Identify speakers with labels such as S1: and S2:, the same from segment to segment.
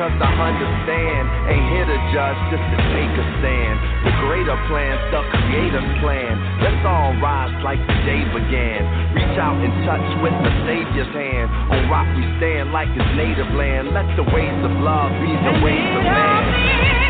S1: cause I understand. Ain't here to judge, just to take a stand. The greater plans, the creator's plan. Let's all rise like the day began. Reach out and touch with the Savior's hand. On rock we stand like his native land. Let the ways of love be the ways of man.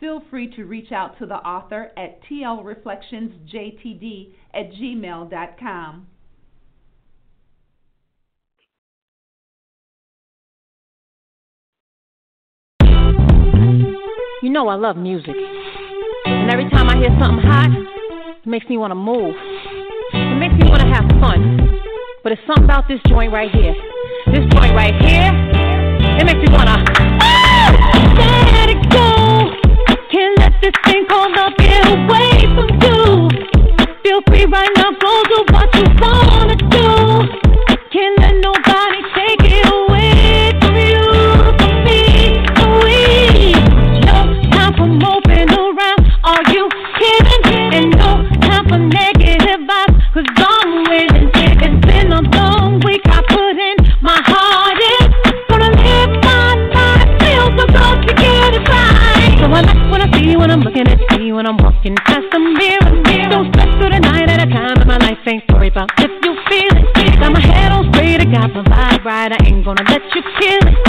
S2: Feel free to reach out to the author at tlreflectionsjtd at gmail.com.
S1: You know I love music. And every time I hear something hot, it makes me want to move. It makes me want to have fun. But it's something about this joint right here. This joint right here, it makes me want to. let it go. Can't let this thing called love get away from you. Feel free right now, go do gonna let you kill it.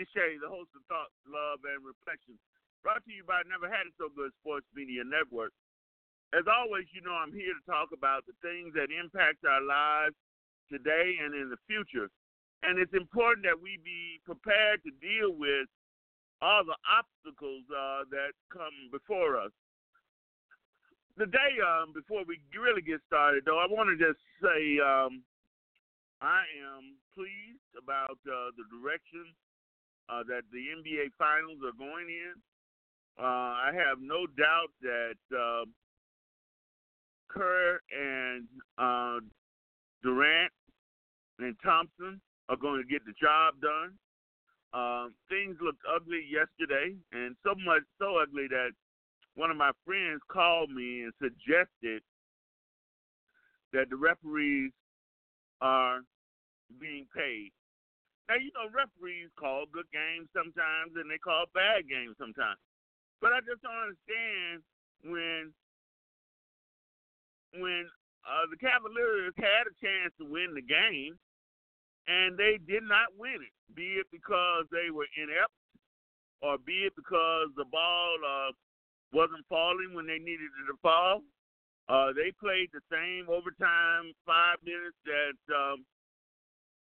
S3: T. DeShay, the host of Thoughts, Love, and Reflection, brought to you by Never Had It So Good Sports Media Network. As always, you know I'm here to talk about the things that impact our lives today and in the future. And it's important that we be prepared to deal with all the obstacles uh, that come before us. Today, um, before we really get started, though, I want to just say um, I am pleased about uh, the direction uh, that the NBA Finals are going in. Uh, I have no doubt that uh, Kerr and uh, Durant and Thompson are going to get the job done. Um, things looked ugly yesterday, and so much so ugly that one of my friends called me and suggested that the referees are being paid. Now, you know, referees call good games sometimes and they call bad games sometimes. But I just don't understand when when uh, the Cavaliers had a chance to win the game and they did not win it, be it because they were inept or be it because the ball uh, wasn't falling when they needed it to fall. Uh, they played the same overtime five minutes that um,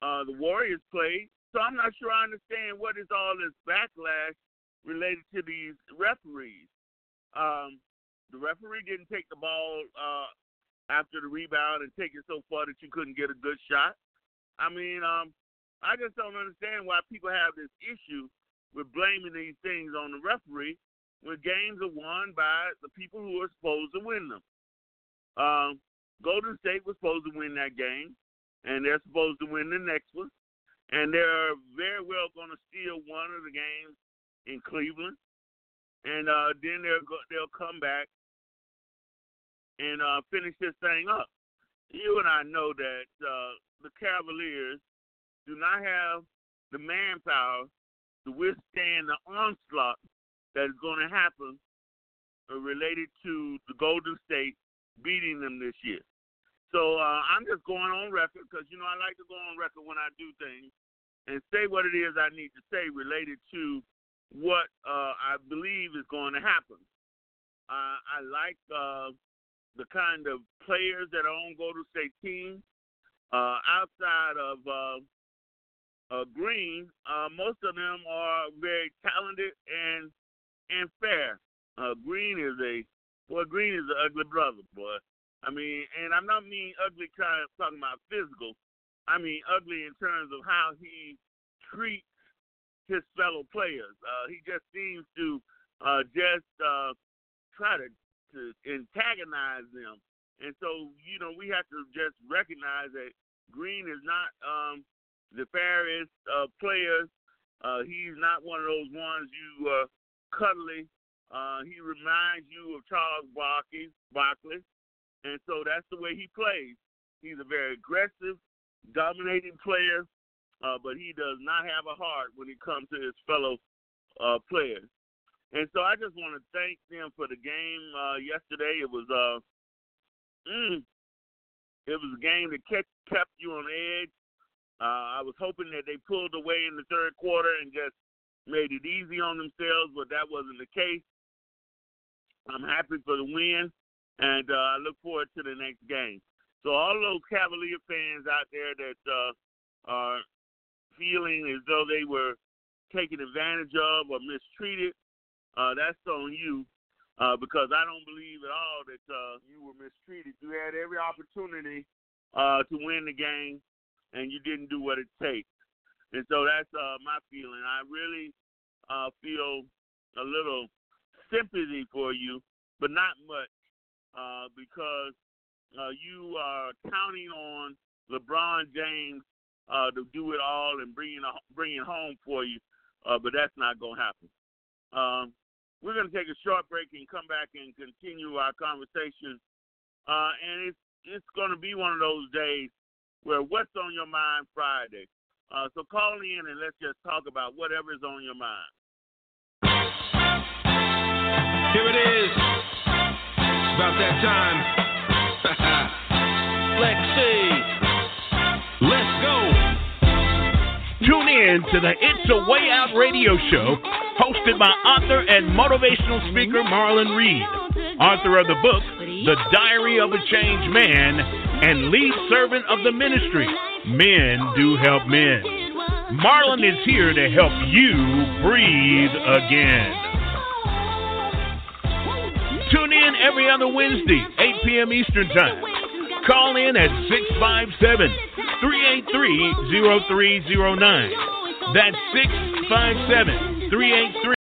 S3: uh, the Warriors played. So I'm not sure I understand what is all this backlash related to these referees. Um, the referee didn't take the ball uh, after the rebound and take it so far that you couldn't get a good shot. I mean, um, I just don't understand why people have this issue with blaming these things on the referee when games are won by the people who are supposed to win them. Um, Golden State was supposed to win that game, and they're supposed to win the next one, and they're very well going to steal one of the games in Cleveland, and uh, then they'll go, they'll come back and uh, finish this thing up. You and I know that uh, the Cavaliers do not have the manpower to withstand the onslaught that is going to happen uh, related to the Golden State beating them this year. So uh, I'm just going on record because you know I like to go on record when I do things and say what it is I need to say related to what uh, I believe is going to happen. Uh, I like uh, the kind of players that are on Golden State team. Uh, outside of uh, uh, Green, most of them are very talented and and fair. Green is a boy. Green is an ugly brother, boy. I mean, and I'm not mean ugly kind talking about physical. I mean ugly in terms of how he treats his fellow players. Uh, he just seems to uh, just uh, try to, to antagonize them. And so, you know, we have to just recognize that Green is not um, the fairest of players. Uh, he's not one of those ones you uh, cuddly. Uh, he reminds you of Charles Barkley, Barkley, and so that's the way he plays. He's a very aggressive, dominating player, uh, but he does not have a heart when it comes to his fellow uh, players. And so I just want to thank them for the game uh, yesterday. It was uh, mm, it was a game that kept kept you on edge. Uh, I was hoping that they pulled away in the third quarter and just made it easy on themselves, but that wasn't the case. I'm happy for the win and uh, I look forward to the next game. So all those Cavalier fans out there that uh, are feeling as though they were taken advantage of or mistreated, uh, that's on you. Uh, because I don't believe at all that uh, you were mistreated. You had every opportunity uh, to win the game, and you didn't do what it takes. And so that's uh, my feeling. I really uh, feel a little sympathy for you, but not much uh, because uh, you are counting on LeBron James uh, to do it all and bring it, bring it home for you, uh, but that's not going to happen. Um, we're going to take a short break and come back and continue our conversation. Uh, and it's it's going to be one of those days where what's on your mind Friday. Uh, so call in and let's just talk about whatever's on your mind.
S4: Here it is about that time. Let's go.
S5: Tune in to the It's a Way Out radio show hosted by author and motivational speaker Marlon Reed, author of the book The Diary of a Changed Man and lead servant of the ministry Men Do Help Men. Marlon is here to help you breathe again. Tune in every other Wednesday, 8 p.m. Eastern Time. Call in at 657 383 0309. That's 657 383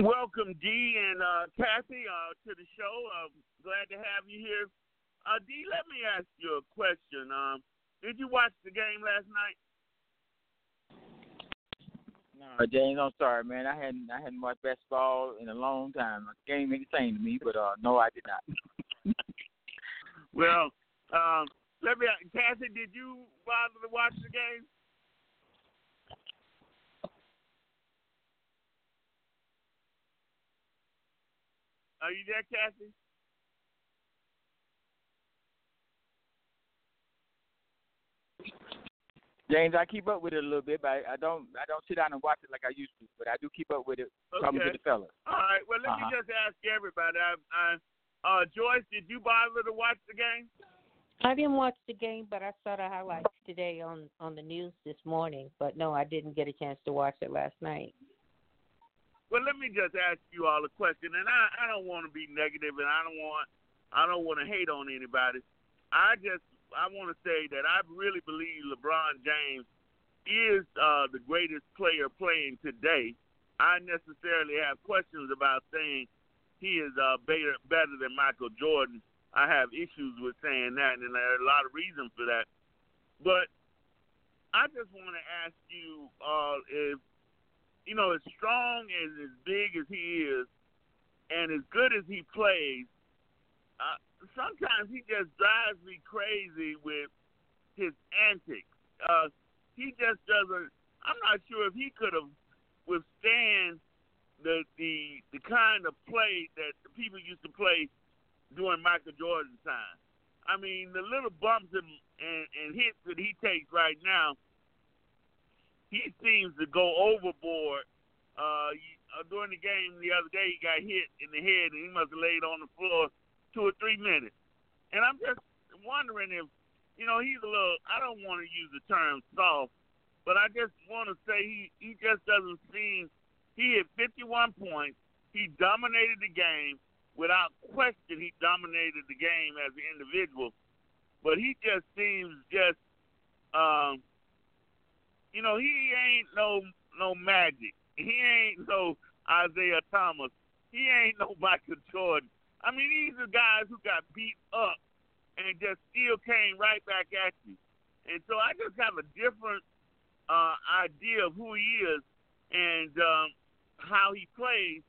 S3: Welcome, Dee and uh, Kathy, uh, to the show. Uh, glad to have you here. Uh, Dee, let me ask you a question. Um, did you watch the game last night?
S6: No, James, I'm sorry, man. I hadn't I hadn't watched basketball in a long time. The game ain't the same to me, but uh, no, I did not.
S3: Well, um, let me. Kathy, did you bother to watch the game? Are you there, Kathy?
S6: James, I keep up with it a little bit, but I, I don't I don't sit down and watch it like I used to. But I do keep up with it. Talking to the fellas.
S3: All right. Well, let
S6: Uh-huh.
S3: me just ask everybody. I, I, uh, Joyce, did you bother to watch the game?
S7: I didn't watch the game, but I saw the highlights today on on the news this morning. But no, I didn't get a chance to watch it last night.
S3: Well, let me just ask you all a question, and I, I don't want to be negative, and I don't want I don't want to hate on anybody. I just I want to say that I really believe LeBron James is uh, the greatest player playing today. I necessarily have questions about saying he is uh, better better than Michael Jordan. I have issues with saying that, and there are a lot of reasons for that. But I just want to ask you uh, if you know, as strong and as big as he is, and as good as he plays, uh, sometimes he just drives me crazy with his antics. Uh, he just doesn't. I'm not sure if he could have withstand the the the kind of play that the people used to play during Michael Jordan's time. I mean, the little bumps and, and, and hits that he takes right now, he seems to go overboard. Uh, uh, during the game the other day, he got hit in the head, and he must have laid on the floor two or three minutes. And I'm just wondering if, you know, he's a little. I don't want to use the term soft, but I just want to say he he just doesn't seem. He hit 51 points. He dominated the game without question. He dominated the game as an individual, but he just seems just, um, you know, he ain't no no magic. He ain't no Isiah Thomas. He ain't no Michael Jordan. I mean, these are guys who got beat up and just still came right back at you. And so I just have a different uh, idea of who he is and um, how he plays.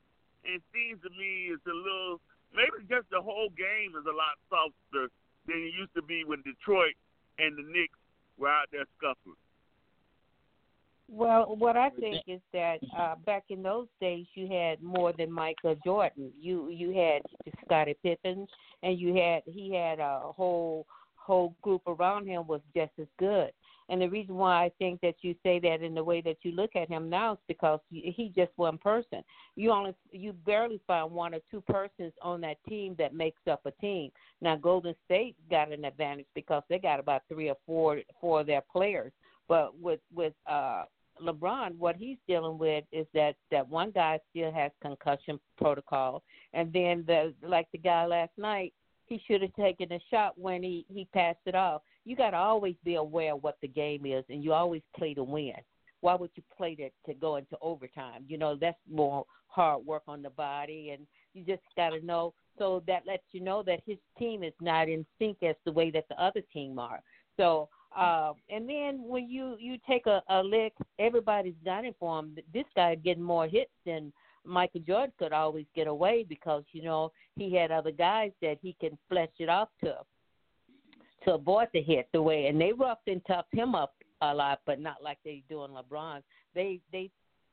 S3: And it seems to me it's a little, maybe just the whole game is a lot softer than it used to be when Detroit and the Knicks were out there scuffling.
S7: Well, what I think is that uh, back in those days, you had more than Michael Jordan. You you had Scottie Pippen, and you had he had a whole whole group around him was just as good. And the reason why I think that you say that in the way that you look at him now is because he's just one person. You only you barely find one or two persons on that team that makes up a team. Now Golden State got an advantage because they got about three or four four of their players. But with with uh LeBron, what he's dealing with is that that one guy still has concussion protocol, and then the like the guy last night, he should have taken a shot when he he passed it off. You got to always be aware of what the game is, and you always play to win. Why would you play to to go into overtime? You know that's more hard work on the body, and you just got to know. So that lets you know that his team is not in sync as the way that the other team are. So uh, and then when you you take a, a lick, everybody's gunning for him. This guy getting more hits than Michael Jordan could always get away because you know he had other guys that he can flesh it off to to avoid the hit the way, and they roughed and toughed him up a lot, but not like they do on LeBron. They they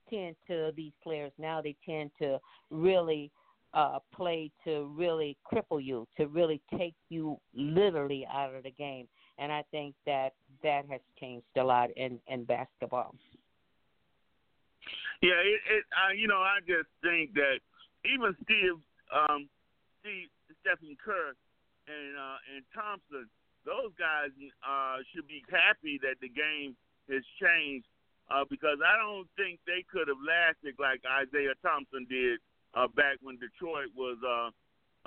S7: tend to these players now. They tend to really uh, play to really cripple you, to really take you literally out of the game and I think that that has changed a lot in in basketball.
S3: Yeah, it, it you know I just think that even Steve, um, Steve, Stephen Kerr, and uh, and Thompson, those guys uh, should be happy that the game has changed uh, because I don't think they could have lasted like Isiah Thompson did uh, back when Detroit was uh,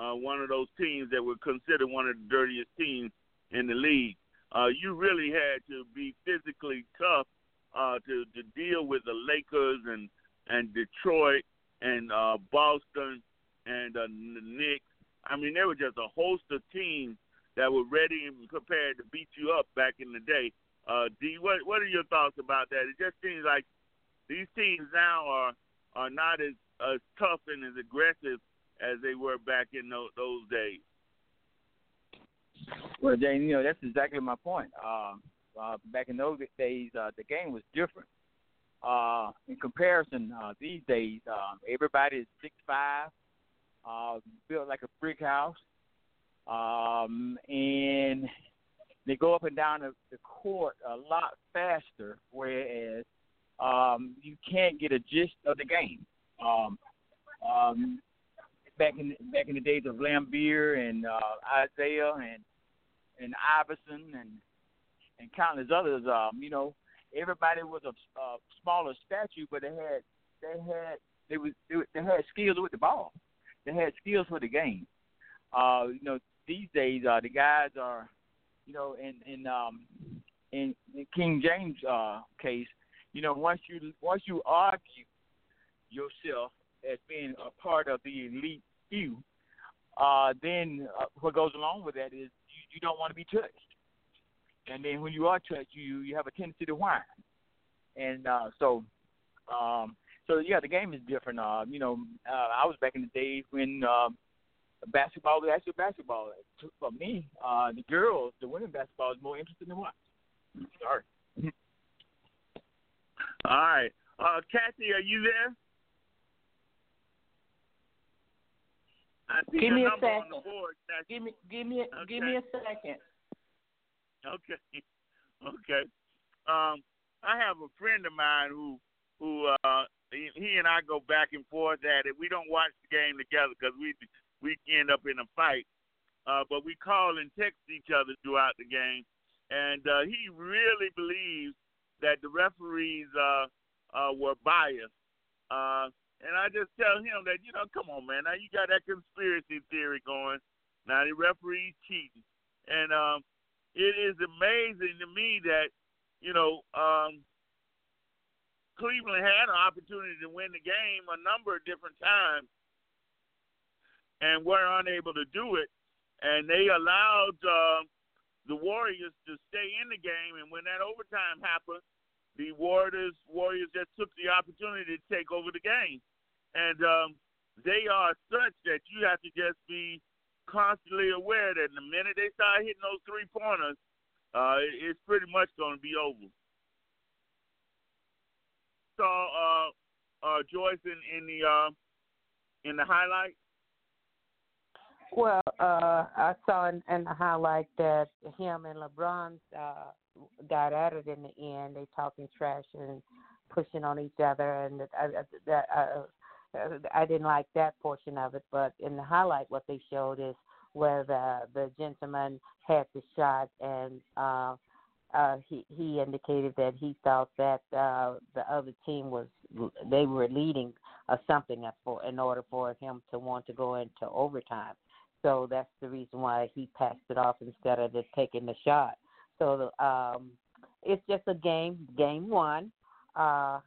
S3: uh, one of those teams that were considered one of the dirtiest teams in the league uh, you really had to be physically tough uh, to to deal with the Lakers and and Detroit and uh, Boston and uh, the Knicks. I mean, there were just a host of teams that were ready and prepared to beat you up back in the day. Uh, D, what what are your thoughts about that? It just seems like these teams now are are not as as tough and as aggressive as they were back in those, those days.
S6: Well, Jane, you know that's exactly my point. Uh, uh, back in those days, uh, the game was different. Uh, in comparison, uh, these days, uh, everybody is six five, uh, built like a brick house, um, and they go up and down the, the court a lot faster. Whereas um, you can't get a gist of the game. Um, um, back in back in the days of Laimbeer and uh, Isiah and and Iverson and and countless others. Um, you know, everybody was a, a smaller statue, but they had they had they was they, they had skills with the ball. They had skills for the game. Uh, you know, these days uh, the guys are you know, in in um in, in King James uh case, you know, once you once you argue yourself as being a part of the elite few, uh, then uh, what goes along with that is you, don't want to be touched. And then when you are touched, you you have a tendency to whine. And uh, so, um, so yeah, the game is different. Uh, you know, uh, I was back in the days when uh, basketball was actually basketball. For me, uh, the girls, the women basketball is more interesting than what. Sorry.
S3: All right. Uh, Kathy, are you there? I see
S7: Give me a second.
S3: the board,
S7: Give me, give me, give me a second.
S3: Okay. Okay. Um, I have a friend of mine who who uh he, he and I go back and forth at it. We don't watch the game together because we we end up in a fight. Uh, but we call and text each other throughout the game, and uh, he really believes that the referees uh, uh, were biased. Uh, and I just tell him that you know, come on, man. Now you got that conspiracy theory going. Now the referees cheating, and um, it is amazing to me that you know um, Cleveland had an opportunity to win the game a number of different times and were unable to do it. And they allowed uh, the Warriors to stay in the game. And when that overtime happened, the Warriors Warriors just took the opportunity to take over the game. And um, they are such that you have to just be constantly aware that the minute they start hitting those three pointers, uh, it's pretty much going to be over. Saw uh, uh, Joyce in, in the uh, in the highlight.
S7: Well, uh, I saw in, in the highlight that him and LeBron uh, got at it in the end. They talking trash and pushing on each other, and I, I- that uh, I didn't like that portion of it. But in the highlight, what they showed is where the the gentleman had the shot, and uh, uh, he he indicated that he thought that uh, the other team was they were leading or something for in order for him to want to go into overtime. So that's the reason why he passed it off instead of just taking the shot. So um, it's just a game, game one, uh,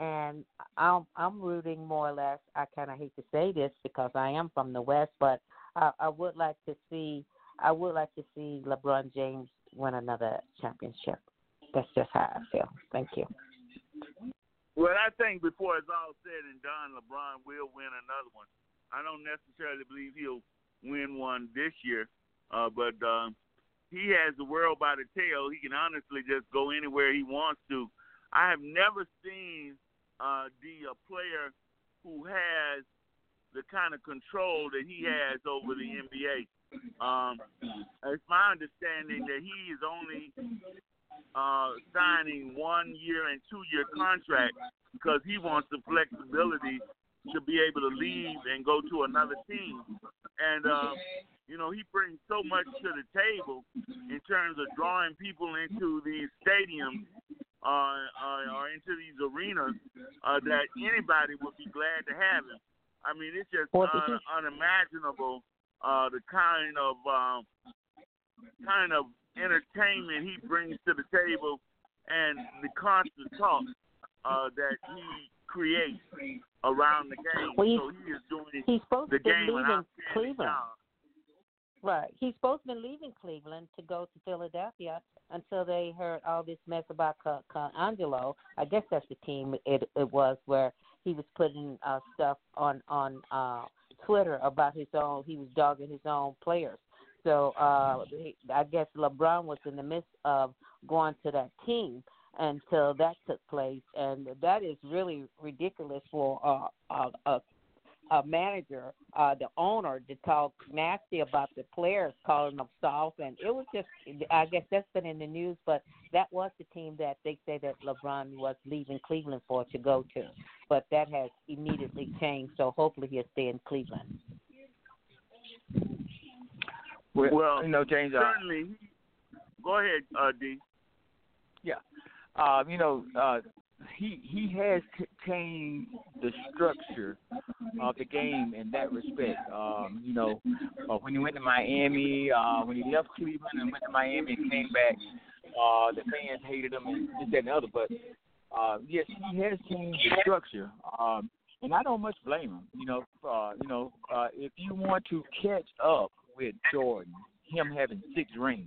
S7: and I'm I'm rooting more or less. I kind of hate to say this because I am from the West, but I, I would like to see I would like to see LeBron James win another championship. That's just how I feel. Thank you.
S3: Well, I think before it's all said and done, LeBron will win another one. I don't necessarily believe he'll win one this year, uh, but uh, he has the world by the tail. He can honestly just go anywhere he wants to. I have never seen uh, the a player who has the kind of control that he has over the NBA. Um, it's my understanding that he is only uh, signing one year and two year contract because he wants the flexibility to be able to leave and go to another team. And uh, you know, he brings so much to the table in terms of drawing people into these stadiums uh, uh, or into these arenas uh, that anybody would be glad to have him. I mean, it's just un- unimaginable uh, the kind of um, kind of entertainment he brings to the table and the constant talk uh, that he creates around the game.
S7: Well,
S3: so he is doing
S7: He's supposed
S3: the
S7: to
S3: game
S7: leaving Cleveland. Right. He's supposed to be leaving Cleveland to go to Philadelphia until they heard all this mess about Ca- Ca- Angelo. I guess that's the team it it was where he was putting uh stuff on on uh Twitter about his own he was dogging his own players. So uh he, I guess LeBron was in the midst of going to that team until that took place and that is really ridiculous for uh, a a a manager, uh, the owner, to talk nasty about the players, calling them soft, and it was just. I guess that's been in the news, but that was the team that they say that LeBron was leaving Cleveland for to go to, but that has immediately changed. So hopefully he'll stay in Cleveland.
S6: Well,
S3: Well,
S6: you know, James. Uh,
S3: Certainly. Go ahead, uh, D.
S6: Yeah. Uh, you know, uh, he he has changed the structure of the game in that respect. Um, you know, uh, when he went to Miami, uh, when he left Cleveland and went to Miami and came back, uh, the fans hated him and this, that, and the other. But uh, yes, he has changed the structure. Um, and I don't much blame him. You know, uh, you know, uh, if you want to catch up with Jordan, him having six rings,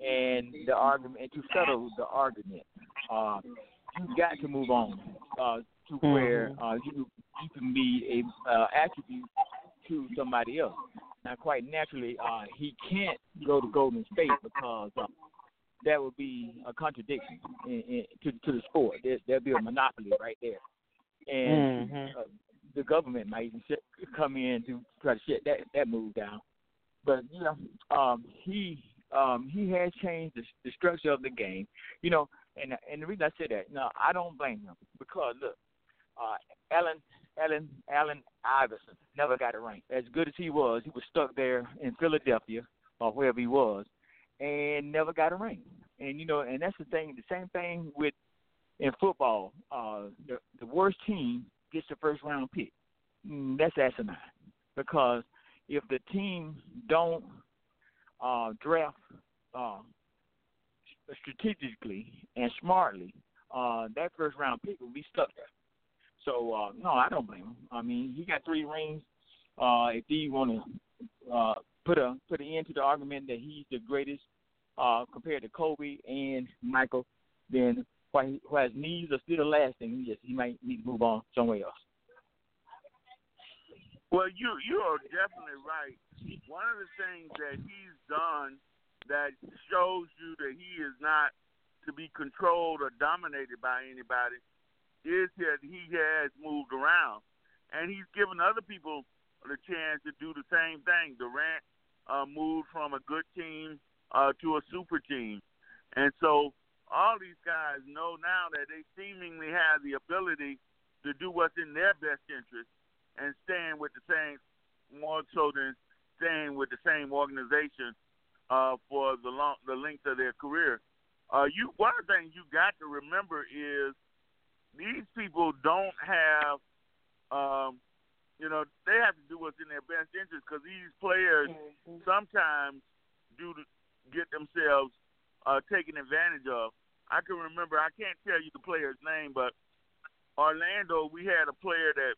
S6: and the argument, and to settle the argument, uh, you got to move on uh, to where
S7: Mm-hmm.
S6: uh, you you can be a uh, attribute to somebody else. Now, quite naturally, uh, he can't go to Golden State because uh, that would be a contradiction in, in, to to the sport. There, there'd be a monopoly right there, and
S7: Mhm.
S6: uh, the government might even shut, come in to try to shut that that move down. But you know, um, he um, he has changed the, the structure of the game. You know, and and the reason I say that, no, I don't blame him because look, uh, Allen Allen Allen Iverson never got a ring. As good as he was, he was stuck there in Philadelphia or wherever he was, and never got a ring. And you know, and that's the thing. The same thing with in football. Uh, the the worst team gets the first round pick. Mm, that's asinine because if the team don't uh, draft uh, strategically and smartly, uh, that first round pick will be stuck there. So uh, no, I don't blame him. I mean, he got three rings. Uh, if he want to uh, put a put an end to the argument that he's the greatest uh, compared to Kobe and Michael, then while, he, his knees are still lasting, just he might need to move on somewhere else.
S3: Well, you you are definitely right. One of the things that he's done that shows you that he is not to be controlled or dominated by anybody is that he has moved around, and he's given other people the chance to do the same thing. Durant uh, moved from a good team uh, to a super team, and so all these guys know now that they seemingly have the ability to do what's in their best interest and staying with the same more so than staying with the same organization uh, for the long the length of their career. Uh, you one of the things you got to remember is these people don't have um, you know they have to do what's in their best interest because these players sometimes do to get themselves uh, taken advantage of. I can remember I can't tell you the player's name, but Orlando we had a player that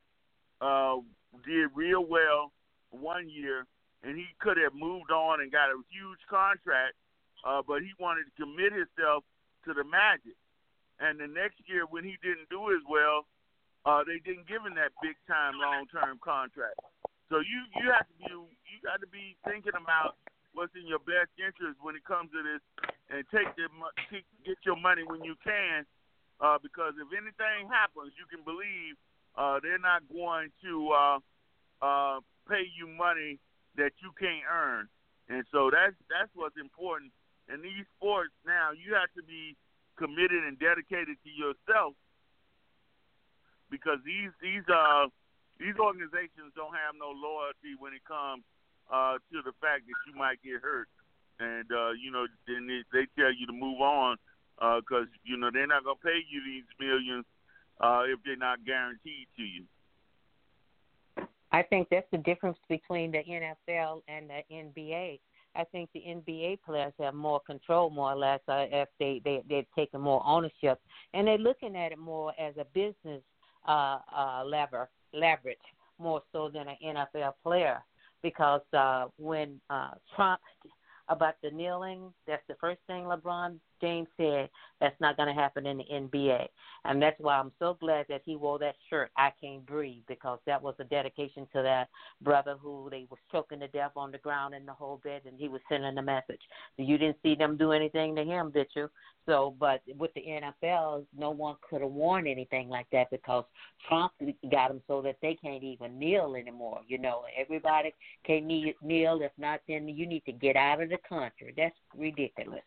S3: uh, did real well one year, and he could have moved on and got a huge contract, uh, but he wanted to commit himself to the Magic. And the next year, when he didn't do as well, uh, they didn't give him that big time, long term contract. So you you have to be you got to be thinking about what's in your best interest when it comes to this, and take the take, get your money when you can, uh, because if anything happens, you can believe uh, they're not going to uh, uh, pay you money that you can't earn, and so that's that's what's important. In these sports now, you have to be committed and dedicated to yourself because these these uh these organizations don't have no loyalty when it comes uh, to the fact that you might get hurt, and uh, you know then they, they tell you to move on because you know they're not gonna pay you these millions uh, if they're not guaranteed to you.
S7: I think that's the difference between the NFL and the NBA. I think the NBA players have more control, more or less, uh, if they they they've taken more ownership, and they're looking at it more as a business uh, uh, lever leverage more so than an NFL player. Because uh, when uh, Trump about the kneeling, that's the first thing LeBron James said. That's not going to happen in the NBA, and that's why I'm so glad that he wore that shirt. I can't breathe because that was a dedication to that brother who they was choking to death on the ground in the whole bed, and he was sending a message. You didn't see them do anything to him, did you? So, but with the NFL, no one could have worn anything like that because Trump got them so that they can't even kneel anymore. You know, everybody can kneel. kneel. If not, then you need to get out of the country. That's ridiculous.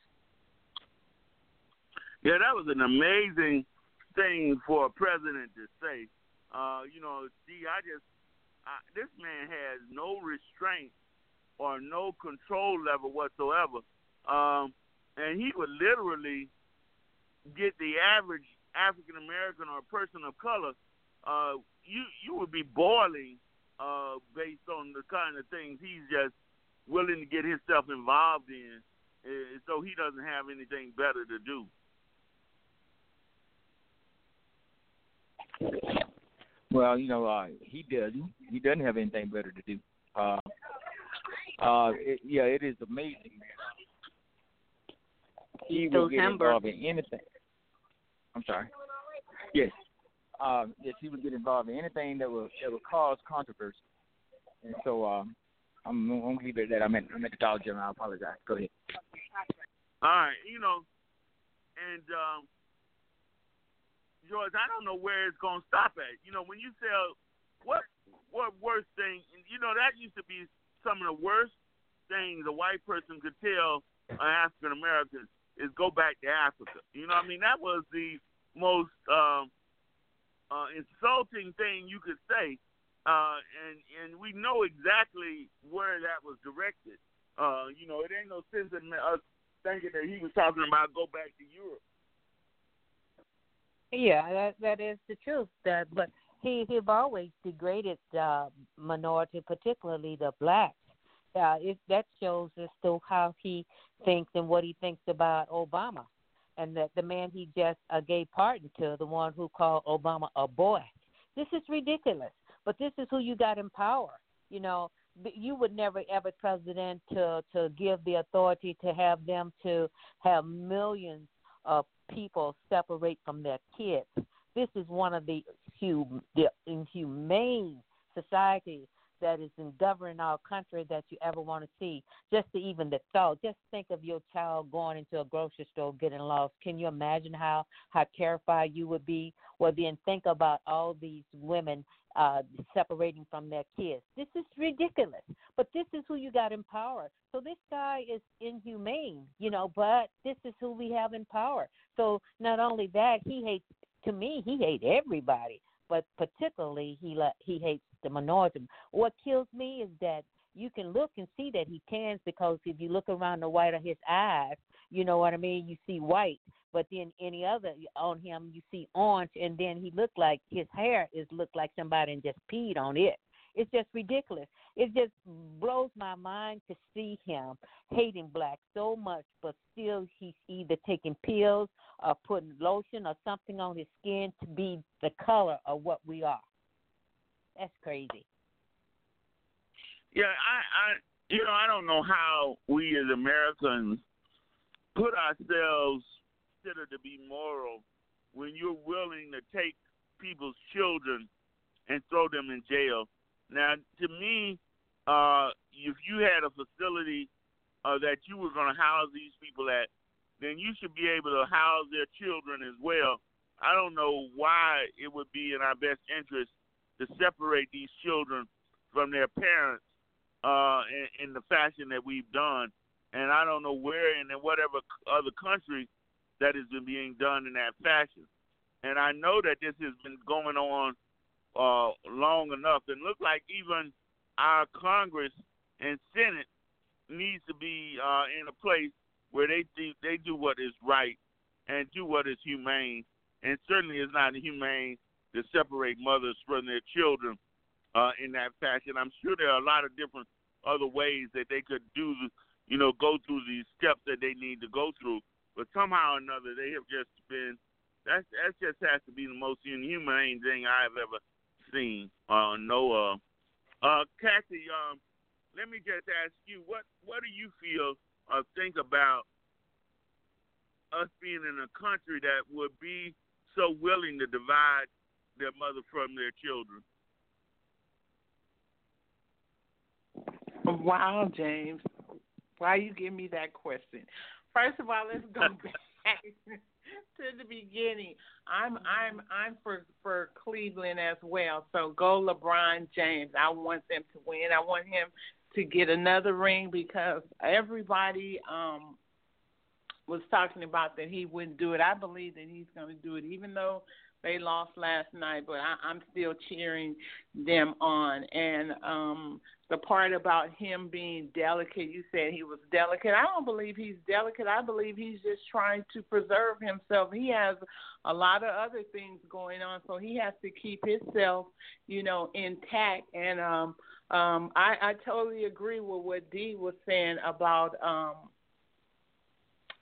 S3: Yeah, that was an amazing thing for a president to say. Uh, you know, see, I just I, this man has no restraint or no control level whatsoever, um, and he would literally get the average African American or person of color, uh, you you would be boiling uh, based on the kind of things he's just willing to get himself involved in, uh, so he doesn't have anything better to do.
S6: Well, you know, uh, he doesn't. He doesn't have anything better to do. Uh, uh, it, yeah, it is amazing. He will get involved in anything. I'm sorry. Yes. Um, yes, he would get involved in anything that will that will cause controversy. And so um, I'm, I'm gonna leave it at that. I meant I meant to Dollar General. I apologize. Go ahead.
S3: All right, you know, and um, George, I don't know where it's gonna stop at. You know, when you sell what what worst thing, you know, that used to be some of the worst things a white person could tell an African American is go back to Africa. You know, what I mean, that was the most um, uh, insulting thing you could say, uh, and and we know exactly where that was directed. Uh, you know, it ain't no sense in us thinking that he was talking about go back to Europe.
S7: Yeah, that that is the truth. That, but he he've always degraded uh, minority, particularly the blacks. Uh, it, that shows as to how he thinks and what he thinks about Obama and that the man he just uh, gave pardon to, the one who called Obama a boy. This is ridiculous. But this is who you got in power. You know, you would never ever president to to give the authority to have them to have millions of people separate from their kids. This is one of the, hum, the inhumane societies that is in governing our country that you ever want to see. Just to even the thought, just think of your child going into a grocery store getting lost. Can you imagine how how terrified you would be? Well, then think about all these women uh, separating from their kids. This is ridiculous. But this is who you got in power. So this guy is inhumane, you know. But this is who we have in power. So not only that, he hates. To me, he hates everybody but particularly he he hates the minority. What kills me is that you can look and see that he tans because if you look around the white of his eyes, you know what I mean. You see white, but then any other on him you see orange, and then he looked like his hair is looked like somebody and just peed on it. It's just ridiculous. It just blows my mind to see him hating black so much, but still he's either taking pills or putting lotion or something on his skin to be the color of what we are. That's crazy.
S3: Yeah, I, I, you know, I don't know how we as Americans put ourselves considered to be moral when you're willing to take people's children and throw them in jail now, to me, uh, if you had a facility uh, that you were going to house these people at, then you should be able to house their children as well. I don't know why it would be in our best interest to separate these children from their parents uh, in, in the fashion that we've done. And I don't know where and in whatever other country that has been being done in that fashion. And I know that this has been going on uh, long enough. And look like even our Congress and Senate needs to be uh, in a place where they do, they do what is right and do what is humane. And certainly it's not humane to separate mothers from their children uh, in that fashion. I'm sure there are a lot of different other ways that they could do, you know, go through these steps that they need to go through. But somehow or another, they have just been. That's that just has to be the most inhumane thing I've ever seen on Noah. Uh, Kathy, um, let me just ask you, what what do you feel or think about us being in a country that would be so willing to divide their mother from their children?
S8: Wow, James. Why you give me that question? First of all, let's go back to the beginning. I'm I'm I'm for for Cleveland as well. So go LeBron James. I want them to win. I want him to get another ring because everybody um was talking about that he wouldn't do it. I believe that he's going to do it, even though they lost last night. But I, I'm still cheering them on. And um the part about him being delicate. You said he was delicate. I don't believe he's delicate. I believe he's just trying to preserve himself. He has a lot of other things going on, so he has to keep himself, you know, intact. And um, um, I, I totally agree with what Dee was saying about um,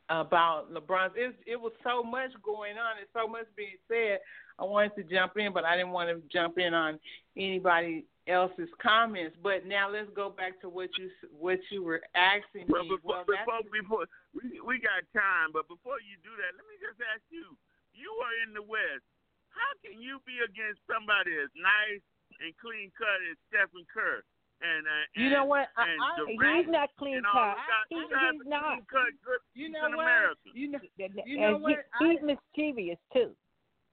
S8: about LeBron. It, it was so much going on and so much being said. I wanted to jump in, but I didn't want to jump in on anybody else's comments. But now let's go back to what you what you were asking
S3: Well,
S8: me.
S3: before,
S8: Well,
S3: before, before we we got time, but before you do that, let me just ask you: You are in the West. How can you be against somebody as nice and clean cut as Stephen Kerr? And, uh,
S7: You know what? I,
S3: and
S7: I, he's not clean cut.
S3: that.
S7: He,
S3: You guys
S7: he's
S3: are
S7: not.
S3: clean cut, good
S8: You know what?
S3: Americans.
S8: You know, you
S7: and
S8: know what?
S7: he, he's mischievous too.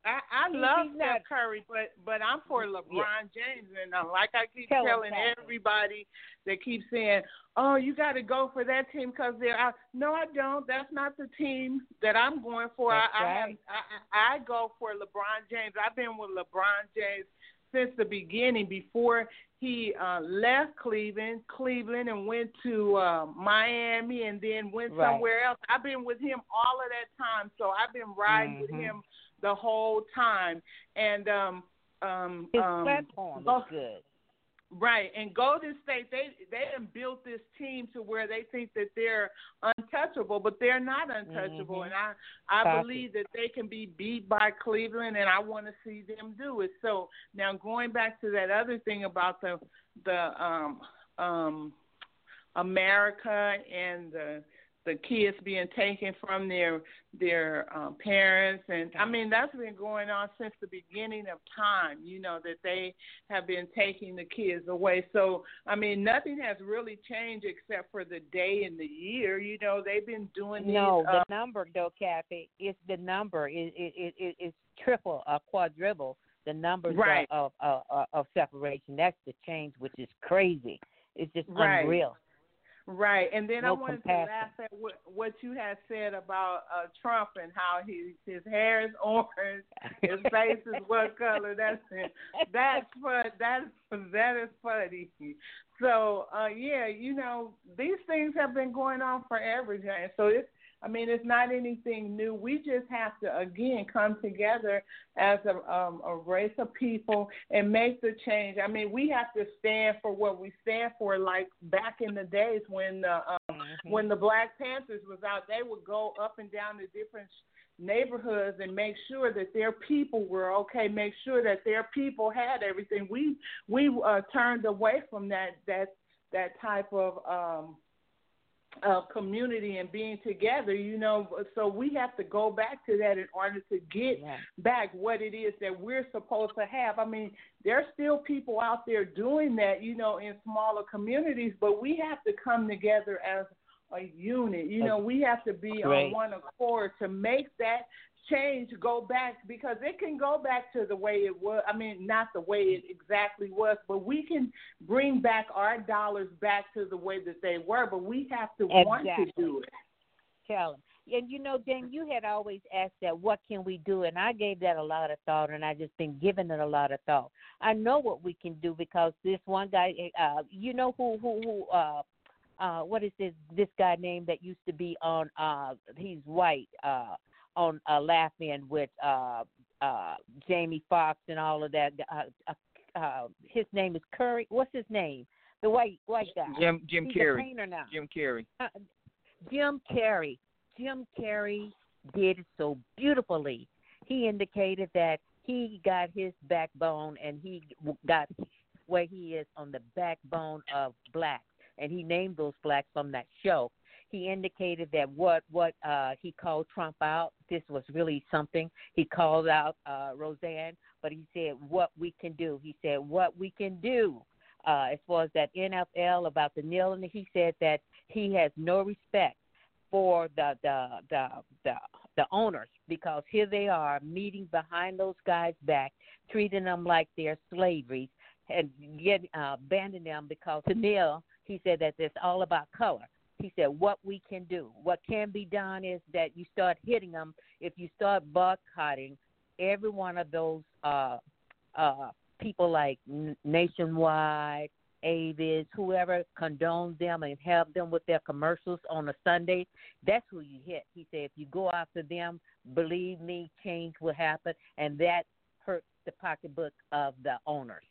S8: I, I love Steph Curry, but but I'm for LeBron James, and uh, like I keep
S7: Tell
S8: telling everybody that keeps saying, "Oh, you got to go for that team because they're out." No, I don't. That's not the team that I'm going for.
S7: That's
S8: I, I,
S7: right.
S8: have, I I go for LeBron James. I've been with LeBron James since the beginning. Before he uh, left Cleveland, Cleveland, and went to uh, Miami, and then went
S7: Right.
S8: somewhere else. I've been with him all of that time, so I've been riding with
S7: Mhm.
S8: him the whole time. And um um
S7: His
S8: um
S7: platform
S8: go-
S7: is good.
S8: Right, and Golden State they they have built this team to where they think that they're untouchable, but they're not untouchable.
S7: Mhm.
S8: And I I
S7: Copy.
S8: believe that they can be beat by Cleveland, and I want to see them do it. So now going back to that other thing about the the um um America and the the kids being taken from their their um, parents and I mean that's been going on since the beginning of time you know that they have been taking the kids away so I mean nothing has really changed except for the day and the year you know they've been doing
S7: No,
S8: these, uh,
S7: the number though, Kathy, it's the number. It it it, it it's triple or quadruple the numbers
S8: Right.
S7: of, of of of separation. That's the change, which is crazy. It's just
S8: Right.
S7: unreal.
S8: Right, and then I wanted
S7: compassion.
S8: to laugh at what what you had said about uh Trump and how he his hair is orange, his face is what color. That's it. That's fun. That's that is funny. So uh yeah, you know these things have been going on forever, Jane. So it's I mean it's not anything new. We just have to again come together as a um, a race of people and make the change. I mean we have to stand for what we stand for. Like back in the days when the um, when the Black Panthers was out, they would go up and down the different neighborhoods and make sure that their people were okay. Make sure that their people had everything. We we uh, turned away from that that that type of um, of community and being together. You know, so we have to go back to that in order to get back what it is that we're supposed to have. I mean, there's still people out there doing that, you know, in smaller communities, but we have to come together as a unit. You know, we have to be on
S7: Great.
S8: one accord to make that change go back because it can go back to the way it was. I mean, not the way it exactly was, but we can bring back our dollars back to the way that they were. But we have to want to do it.
S7: Tell him. And you know, Jane, you had always asked that, what can we do? And I gave that a lot of thought, and I just been giving it a lot of thought. I know what we can do because this one guy, uh, you know who who who uh, uh, what is this this guy name that used to be on? Uh, he's white. Uh, on uh, Laughing with uh, uh, Jamie Foxx and all of that. Uh, uh, uh, his name is Curry. What's his name? The white white guy.
S6: Jim Jim
S7: He's a
S6: Carrey.
S7: painter now.
S6: Jim Carrey.
S7: Uh, Jim Carrey. Jim Carrey did it so beautifully. He indicated that he got his backbone and he got where he is on the backbone of blacks, and he named those blacks from that show. He indicated that what what uh, he called Trump out, this was really something. He called out uh, Roseanne, but he said what we can do. He said what we can do uh, as far as that NFL about the kneeling. He said that he has no respect for the the the the, the owners because here they are meeting behind those guys' back, treating them like they're slavery, and get uh, banning them because to kneel. He said that it's all about color. He said what we can do, what can be done is that you start hitting them. If you start boycotting every one of those uh, uh, people like Nationwide, Avis, whoever condones them and help them with their commercials on a Sunday, that's who you hit. He said, if you go after them, believe me, change will happen, and that hurts the pocketbook of the owners.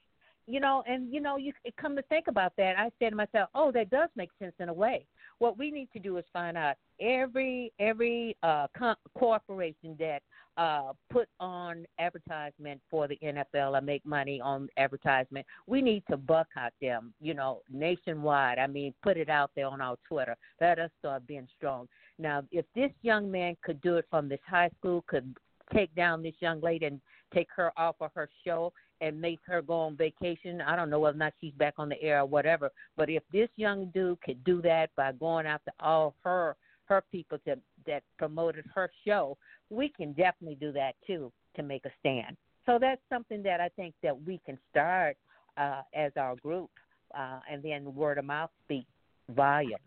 S7: You know, and you know, you come to think about that. I said to myself, "Oh, that does make sense in a way." What we need to do is find out every every uh, co- corporation that uh, put on advertisement for the NFL or make money on advertisement. We need to boycott them, you know, nationwide. I mean, put it out there on our Twitter. Let us start being strong. Now, if this young man could do it from this high school, could take down this young lady and take her off of her show and make her go on vacation. I don't know whether or not she's back on the air or whatever. But if this young dude could do that by going after all her her people to, that promoted her show, we can definitely do that too to make a stand. So that's something that I think that we can start uh, as our group, uh, and then word of mouth speak volumes.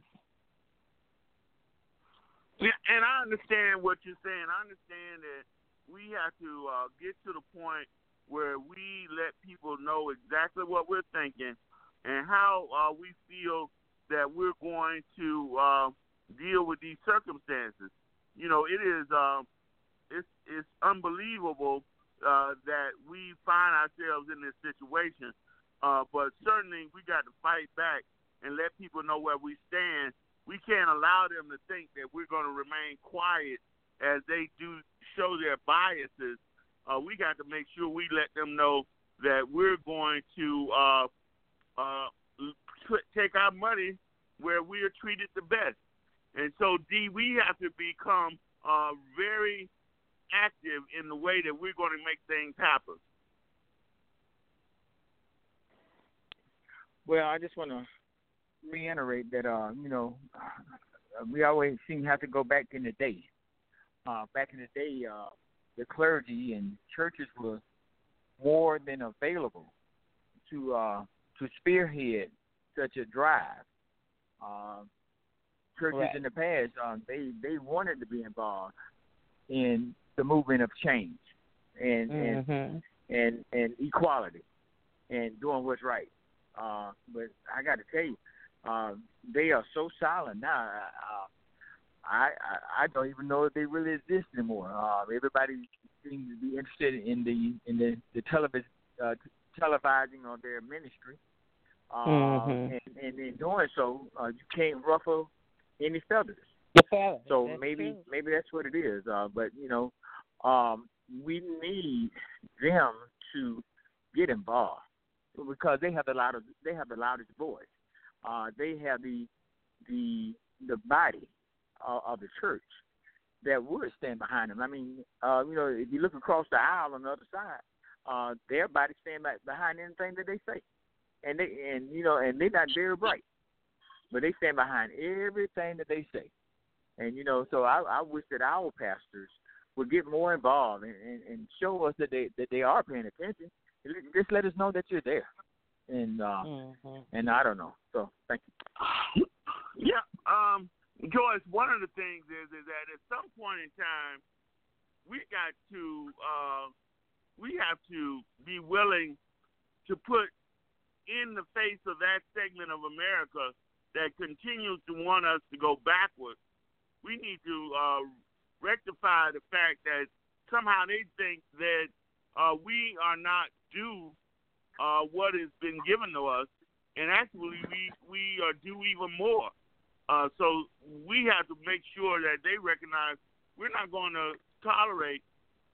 S3: Yeah, and I understand what you're saying. I understand that we have to uh, get to the point where we let people know exactly what we're thinking and how uh, we feel that we're going to uh, deal with these circumstances. You know, it is um, it's it's unbelievable uh, that we find ourselves in this situation. Uh, but certainly, we got to fight back and let people know where we stand. We can't allow them to think that we're going to remain quiet as they do show their biases uh, we got to make sure we let them know that we're going to uh, uh, take our money where we are treated the best. And so, D, we have to become uh, very active in the way that we're going to make things happen.
S6: Well, I just want to reiterate that, uh, you know, we always seem to have to go back in the day. Uh, back in the day, uh, the clergy and churches were more than available to uh, to spearhead such a drive. Uh, churches right. in the past, um, they they wanted to be involved in the movement of change and
S7: mm-hmm.
S6: and and and equality and doing what's right. Uh, but I got to tell you, uh, they are so silent now. Uh, I, I I don't even know if they really exist anymore. Uh, everybody seems to be interested in the in the the television uh, televising of their ministry, uh,
S7: mm-hmm.
S6: and, and in doing so, uh, you can't ruffle any feathers.
S7: Yeah,
S6: so maybe
S7: true.
S6: maybe that's what it is. Uh, but you know, um, we need them to get involved because they have the loudest they have the loudest voice. Uh, they have the the the body uh, of the church that would stand behind them. I mean, uh, you know, if you look across the aisle on the other side, uh, their body stand back behind anything that they say, and they and you know, and they're not very bright, but they stand behind everything that they say. And you know, so I, I wish that our pastors would get more involved and, and, and show us that they that they are paying attention. Just let us know that you're there. And uh
S7: mm-hmm.
S6: and I don't know. So thank you.
S3: Yeah. Um Joyce, one of the things is is that at some point in time, we got to uh, we have to be willing to put in the face of that segment of America that continues to want us to go backwards. We need to uh, rectify the fact that somehow they think that uh, we are not due uh, what has been given to us, and actually we we are due even more. Uh, so we have to make sure that they recognize we're not going to tolerate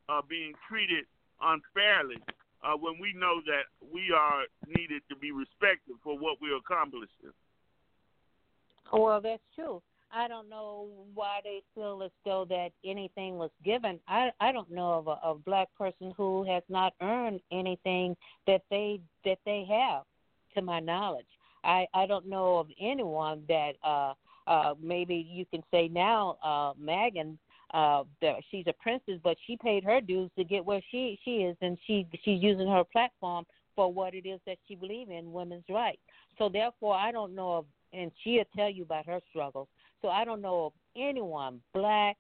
S3: uh, being treated unfairly uh, when we know that we are needed to be respected for what we're accomplishing.
S7: Well, that's true. I don't know why they feel as though that anything was given. I I don't know of a, a black person who has not earned anything that they that they have, to my knowledge. I I don't know of anyone that uh uh maybe you can say now uh Megan uh that she's a princess but she paid her dues to get where she she is and she she's using her platform for what it is that she believes in women's rights. So therefore I don't know of and she'll tell you about her struggles. So I don't know of anyone, black,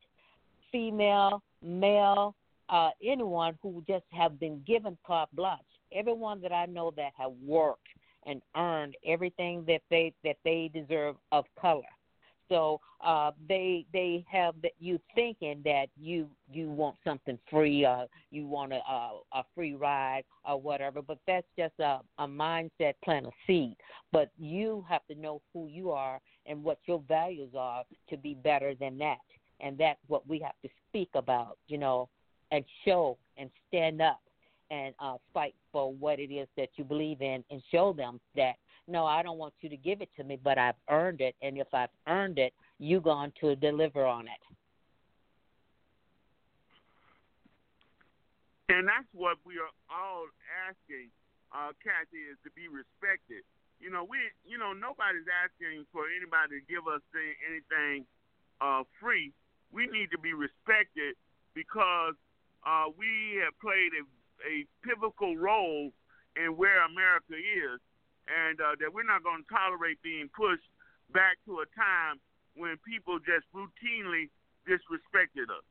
S7: female, male, uh, anyone who just have been given carte blanche. Everyone that I know that have worked and earned everything that they that they deserve of color. So uh, they they have you thinking that you you want something free or you want a a, a free ride or whatever, but that's just a, a mindset plant a seed. But you have to know who you are and what your values are to be better than that, and that's what we have to speak about, you know, and show and stand up and uh, fight for what it is that you believe in and show them that no, I don't want you to give it to me, but I've earned it, and if I've earned it, you're going to deliver on it.
S3: And that's what we are all asking, uh, Kathy, is to be respected. You know, we, you know, nobody's asking for anybody to give us anything uh, free. We need to be respected because uh, we have played a, a pivotal role in where America is and uh, that we're not going to tolerate being pushed back to a time when people just routinely disrespected us.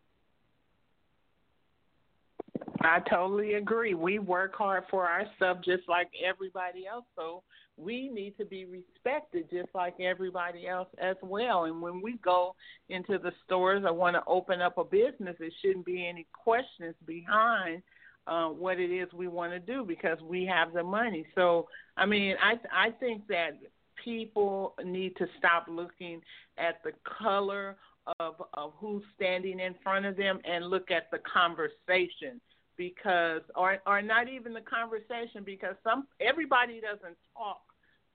S8: I totally agree. We work hard for our stuff just like everybody else, so we need to be respected just like everybody else as well. And when we go into the stores or want to open up a business, it shouldn't be any questions behind uh, what it is we want to do because we have the money. So, I mean, I I think that people need to stop looking at the color of of who's standing in front of them and look at the conversation because or or not even the conversation because some everybody doesn't talk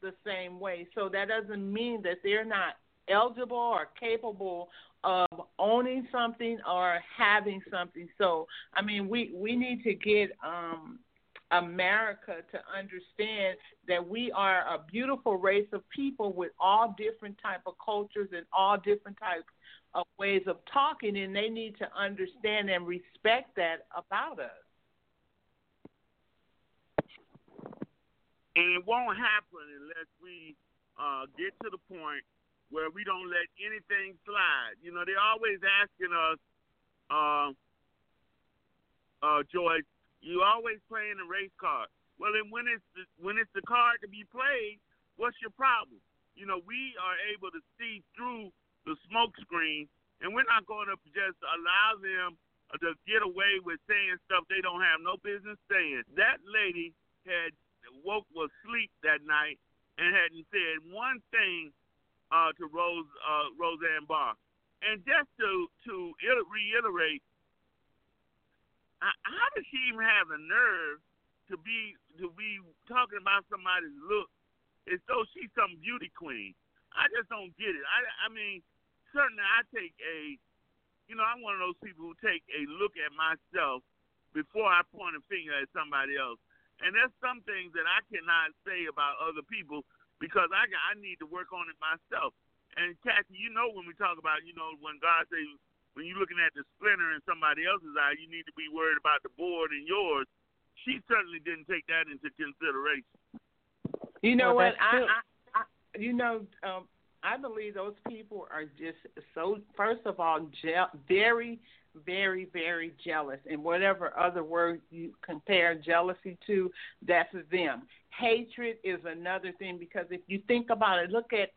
S8: the same way. So that doesn't mean that they're not eligible or capable of owning something or having something. So, I mean, we we need to get um America to understand that we are a beautiful race of people with all different type of cultures and all different types of ways of talking and they need to understand and respect that about us.
S3: And it won't happen unless we uh, get to the point where we don't let anything slide. You know, they're always asking us, uh, uh, Joyce, you always playing the race card. Well, then when it's the, when it's the card to be played, what's your problem? You know, we are able to see through the smoke screen, and we're not going to just allow them to get away with saying stuff they don't have no business saying. That lady had woke was asleep that night and hadn't said one thing uh, to Rose uh, Roseanne Barr. And just to to reiterate, how does she even have the nerve to be to be talking about somebody's look as though she's some beauty queen? I just don't get it. I I mean, certainly I take a, you know, I'm one of those people who take a look at myself before I point a finger at somebody else. And there's some things that I cannot say about other people because I I need to work on it myself. And Kathy, you know when we talk about you know when God says when you're looking at the splinter in somebody else's eye, you need to be worried about the board in yours. She certainly didn't take that into consideration.
S8: You know well, what? I, I, I, you know, um, I believe those people are just so. First of all, je- very, very, very jealous, and whatever other word you compare jealousy to, that's them. Hatred is another thing because if you think about it, look at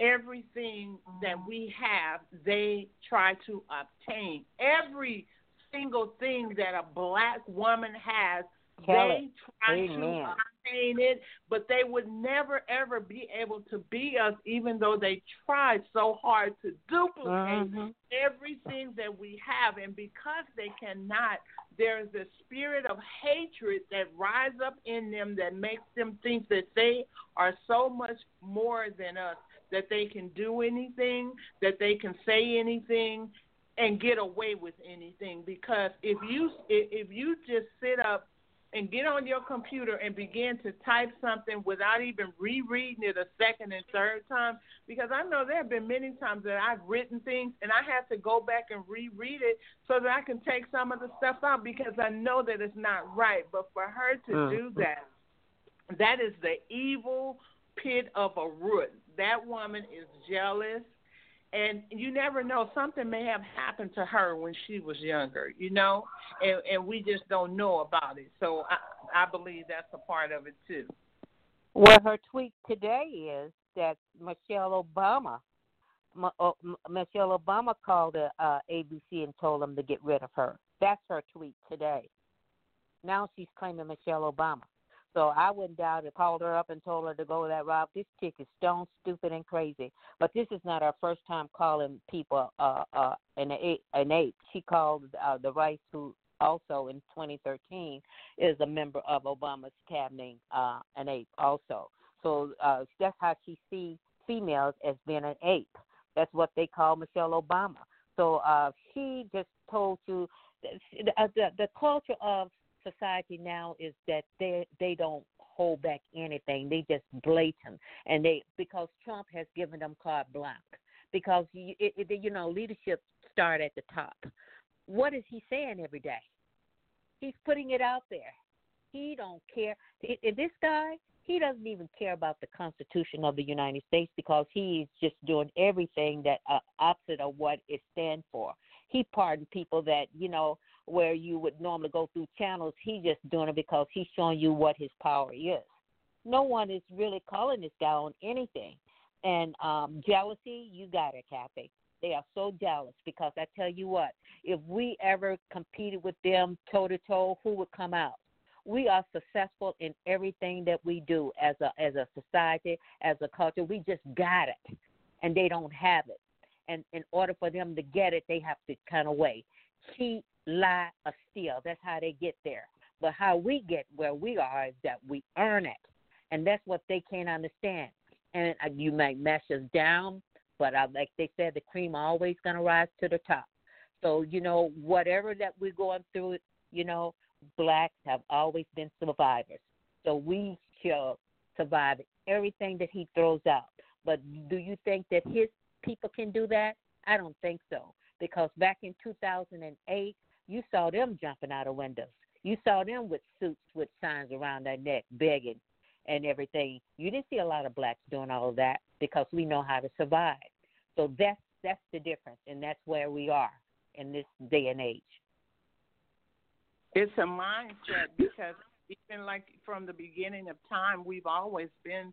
S8: everything that we have, they try to obtain. Every single thing that a black woman has,
S7: Tell
S8: they
S7: it.
S8: try
S7: Amen.
S8: to obtain it, but they would never ever be able to be us, even though they tried so hard to duplicate
S7: Mhm.
S8: everything that we have. And because they cannot, there's a spirit of hatred that rise up in them that makes them think that they are so much more than us, that they can do anything, that they can say anything, and get away with anything. Because if you if you just sit up and get on your computer and begin to type something without even rereading it a second and third time. Because I know there have been many times that I've written things and I have to go back and reread it so that I can take some of the stuff out because I know that it's not right. But for her to
S7: Mm.
S8: do that, that is the evil pit of a root. That woman is jealous. And you never know. Something may have happened to her when she was younger, you know, and and we just don't know about it. So I I believe that's a part of it too.
S7: Well, her tweet today is that Michelle Obama, Michelle Obama called uh, uh, ABC and told them to get rid of her. That's her tweet today. Now she's claiming Michelle Obama. So I went down and called her up and told her to go that route. This chick is stone stupid and crazy. But this is not our first time calling people uh, uh, an ape. An ape. She called uh, the Rice, who also in 2013 is a member of Obama's cabinet, uh, an ape also. So uh, that's how she sees females as being an ape. That's what they call Michelle Obama. So uh, she just told you the, the, the culture of society now is that they they don't hold back anything. They just blatant, and they because Trump has given them carte blanche. Because you, it, it, you know leadership start at the top. What is he saying every day? He's putting it out there. He don't care. It, this guy, he doesn't even care about the Constitution of the United States because he's just doing everything that uh, opposite of what it stands for. He pardoned people that you know where you would normally go through channels. He's just doing it because he's showing you what his power is. No one is really calling this guy on anything. And um, jealousy, you got it, Kathy. They are so jealous because I tell you what, if we ever competed with them toe to toe, who would come out? We are successful in everything that we do as a as a society, as a culture. We just got it, and they don't have it. And in order for them to get it, they have to kind of wait, cheat, lie, or steal. That's how they get there. But how we get where we are is that we earn it, and that's what they can't understand. And uh, you might mess us down, but uh, like they said, the cream always gonna rise to the top. So you know, whatever that we're going through, you know, blacks have always been survivors. So we shall survive everything that he throws out. But do you think that his people can do that? I don't think so. Because back in 2008, you saw them jumping out of windows. You saw them with suits with signs around their neck, begging and everything. You didn't see a lot of blacks doing all of that because we know how to survive. So that's that's the difference, and that's where we are in this day and age.
S8: It's a mindset because even like from the beginning of time, we've always been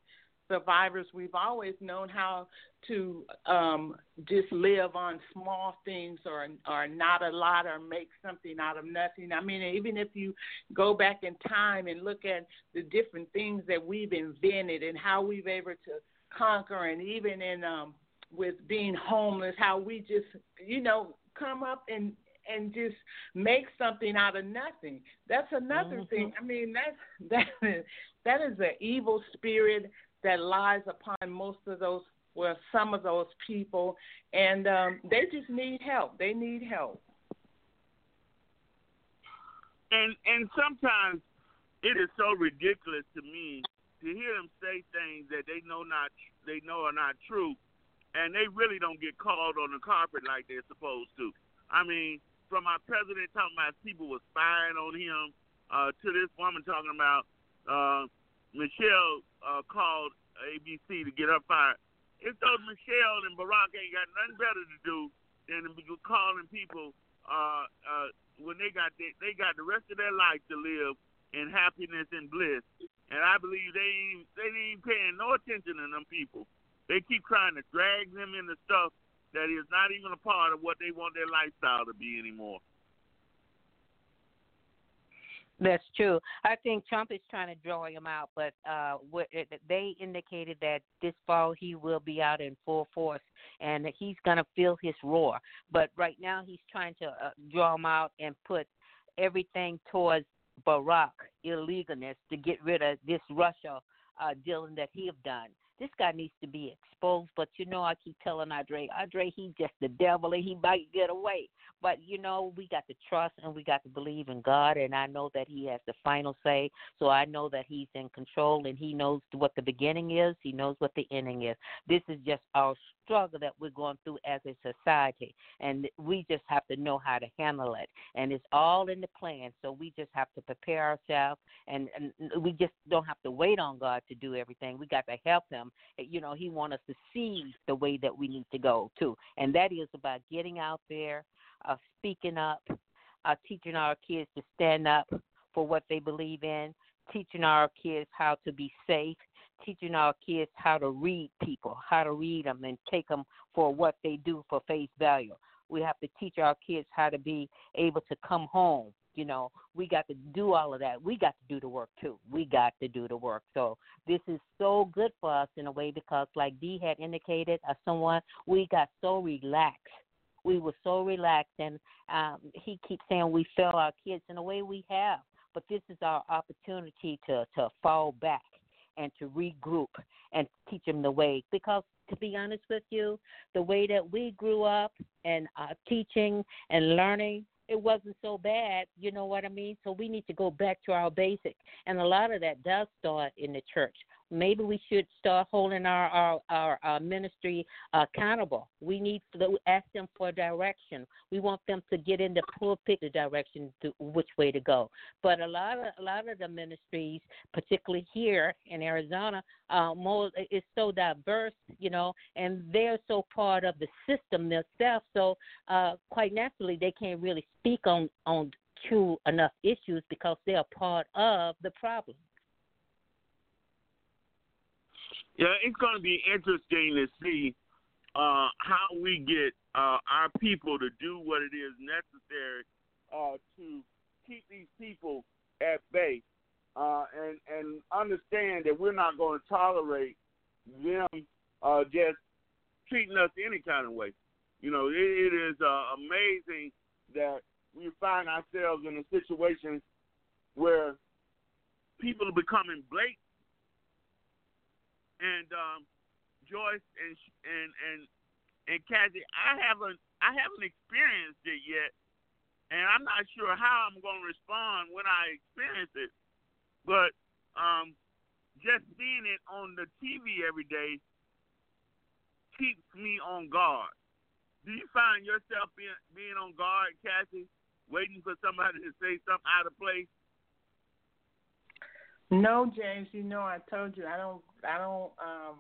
S8: survivors. We've always known how to um, just live on small things or or not a lot or make something out of nothing. I mean, even if you go back in time and look at the different things that we've invented and how we've able to conquer, and even in um, with being homeless, how we just you know come up and and just make something out of nothing. That's another
S7: Mm-hmm.
S8: thing. I mean, that's that is that is an evil spirit that lies upon most of those well, some of those people and um they just need help. They need help.
S3: And and sometimes it is so ridiculous to me to hear them say things that they know not they know are not true, and they really don't get called on the carpet like they're supposed to. I mean, from our president talking about people were spying on him, uh, to this woman talking about uh, Michelle uh, called ABC to get her fired. It's those Michelle and Barack ain't got nothing better to do than to be calling people uh, uh, when they got they, they got the rest of their life to live in happiness and bliss. And I believe they ain't, they ain't paying no attention to them people. They keep trying to drag them into stuff that is not even a part of what they want their lifestyle to be anymore.
S7: That's true. I think Trump is trying to draw him out, but uh, what, they indicated that this fall he will be out in full force and that he's going to feel his roar. But right now he's trying to uh, draw him out and put everything towards Barack illegalness to get rid of this Russia uh, dealing that he have done. This guy needs to be exposed, but you know I keep telling Andre, Andre, he's just the devil and he might get away. But you know we got to trust and we got to believe in God, and I know that He has the final say. So I know that He's in control and He knows what the beginning is. He knows what the ending is. This is just our struggle that we're going through as a society, and we just have to know how to handle it. And it's all in the plan. So we just have to prepare ourselves, and, and we just don't have to wait on God to do everything. We got to help Him. You know, He wants us to see the way that we need to go too, and that is about getting out there uh, speaking up, uh, teaching our kids to stand up for what they believe in, teaching our kids how to be safe, teaching our kids how to read people, how to read them and take them for what they do for face value. We have to teach our kids how to be able to come home. You know, we got to do all of that. We got to do the work too. We got to do the work. So this is so good for us in a way because, like Dee had indicated, as someone, we got so relaxed. We were so relaxed, and um, he keeps saying we fail our kids in a way we have. But this is our opportunity to to fall back and to regroup and teach them the way. Because to be honest with you, the way that we grew up and uh, teaching and learning, it wasn't so bad. You know what I mean? So we need to go back to our basic, and a lot of that does start in the church maybe we should start holding our our, our, our ministry accountable. We need to ask them for direction. We want them to get in the pulpit the direction to which way to go. But a lot of a lot of the ministries, particularly here in Arizona, uh, more is so diverse, you know, and they're so part of the system themselves. So uh, quite naturally, they can't really speak on on true enough issues because they are part of the problem.
S3: Yeah, it's going to be interesting to see uh, how we get uh, our people to do what it is necessary uh, to keep these people at bay, uh, and and understand that we're not going to tolerate them uh, just treating us any kind of way. You know, it, it is uh, amazing that we find ourselves in a situation where people are becoming blatant and um, Joyce and and and and Kathy, I haven't I haven't experienced it yet, and I'm not sure how I'm going to respond when I experience it. But um, just seeing it on the TV every day keeps me on guard. Do you find yourself being being on guard, Kathy, waiting for somebody to say something out of place?
S8: No, James. You know, I told you I don't. I don't. Um,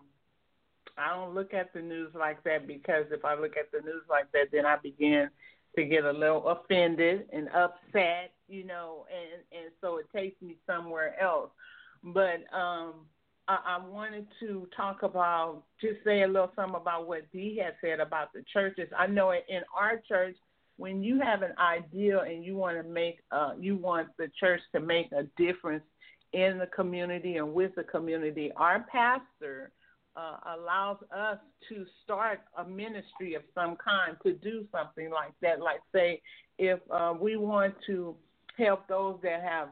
S8: I don't look at the news like that because if I look at the news like that, then I begin to get a little offended and upset. You know, and and so it takes me somewhere else. But um, I, wanted to talk about just say a little something about what Dee had said about the churches. I know in our church when you have an idea and you want to make uh you want the church to make a difference in the community and with the community. Our pastor uh, allows us to start a ministry of some kind to do something like that. Like, say, if uh, we want to help those that have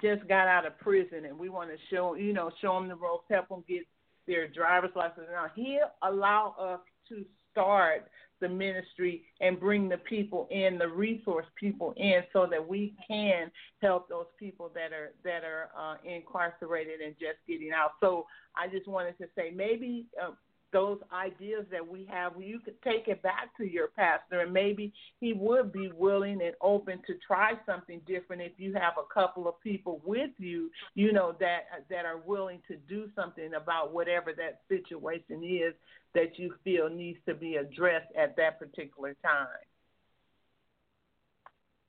S8: just got out of prison and we want to show, you know, show them the ropes, help them get their driver's license. Now, he'll allow us to start the ministry and bring the people in, the resource people in, so that we can help those people that are that are uh, incarcerated and just getting out. So I just wanted to say maybe uh, those ideas that we have, you could take it back to your pastor, and maybe he would be willing and open to try something different if you have a couple of people with you, you know, that that are willing to do something about whatever that situation is that you feel needs to be addressed at that particular time.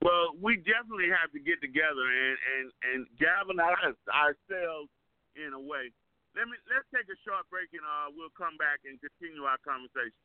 S3: Well, we definitely have to get together and and and galvanize ourselves in a way let me let's take a short break and uh, we'll come back and continue our conversation.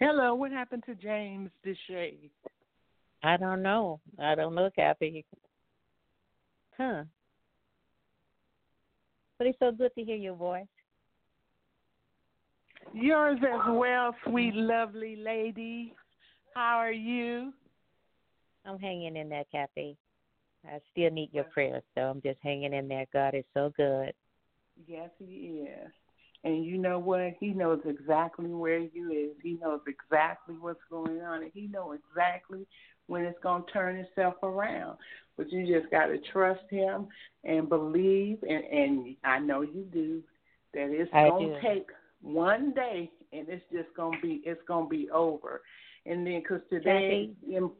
S8: Hello, what happened to James DeShay?
S7: I don't know. I don't know, Kathy. Huh. But it's so good to hear your voice.
S8: Yours as well, sweet, lovely lady. How are you?
S7: I'm hanging in there, Kathy. I still need your prayers, so I'm just hanging in there. God is so good.
S8: Yes, he is. And you know what? He knows exactly where you is. He knows exactly what's going on, and he knows exactly when it's going to turn itself around. But you just got to trust him and believe, and and I know you do that it's
S7: I
S8: going
S7: do.
S8: to take one day, and it's just going to be it's going to be over. And then because today, in,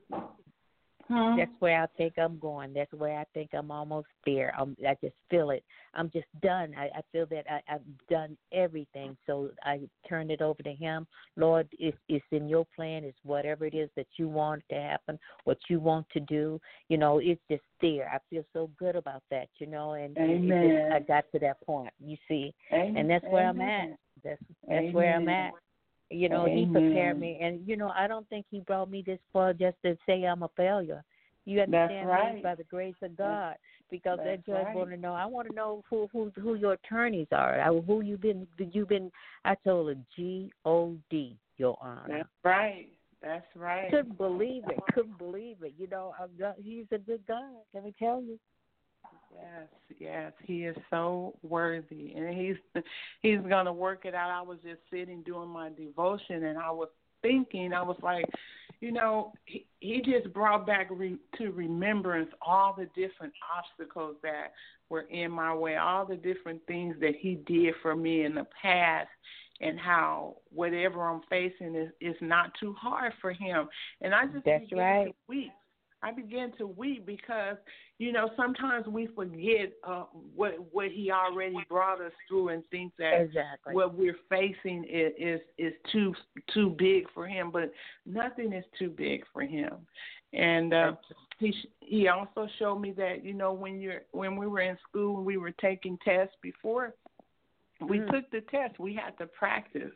S8: Hmm?
S7: That's where I think I'm going. That's where I think I'm almost there. I'm, I just feel it. I'm just done. I, I feel that I, I've done everything. So I turn it over to Him. Lord, it's, it's in Your plan. It's whatever it is that You want to happen, what You want to do. You know, it's just there. I feel so good about that. You know, and
S8: Amen.
S7: just, I got to that point. You see,
S8: Amen.
S7: and that's where I'm at. That's that's where I'm at. You know, he prepared
S8: mm-hmm.
S7: me, and you know, I don't think he brought me this far just to say I'm a failure. You understand me?
S8: right.
S7: By the grace of God, because that
S8: that's
S7: judge
S8: right.
S7: want to know. I want to know who who who your attorneys are. I, who you been? You been? I told her G O D, Your Honor.
S8: That's right. That's right.
S7: Couldn't believe it. Couldn't believe it. You know, I'm not, he's a good guy. Let me tell you.
S8: Yes, yes, he is so worthy, and he's he's gonna work it out. I was just sitting doing my devotion, and I was thinking, I was like, you know, he he just brought back re, to remembrance all the different obstacles that were in my way, all the different things that he did for me in the past, and how whatever I'm facing is is not too hard for him. And I just
S7: That's
S8: began
S7: right.
S8: to weep. I began to weep because you know sometimes we forget uh, what what he already brought us through and think that
S7: Exactly.
S8: what we're facing is, is is too too big for him. But nothing is too big for him. And uh, he he also showed me that you know when you're when we were in school and we were taking tests before we
S7: Mhm.
S8: took the test we had to practice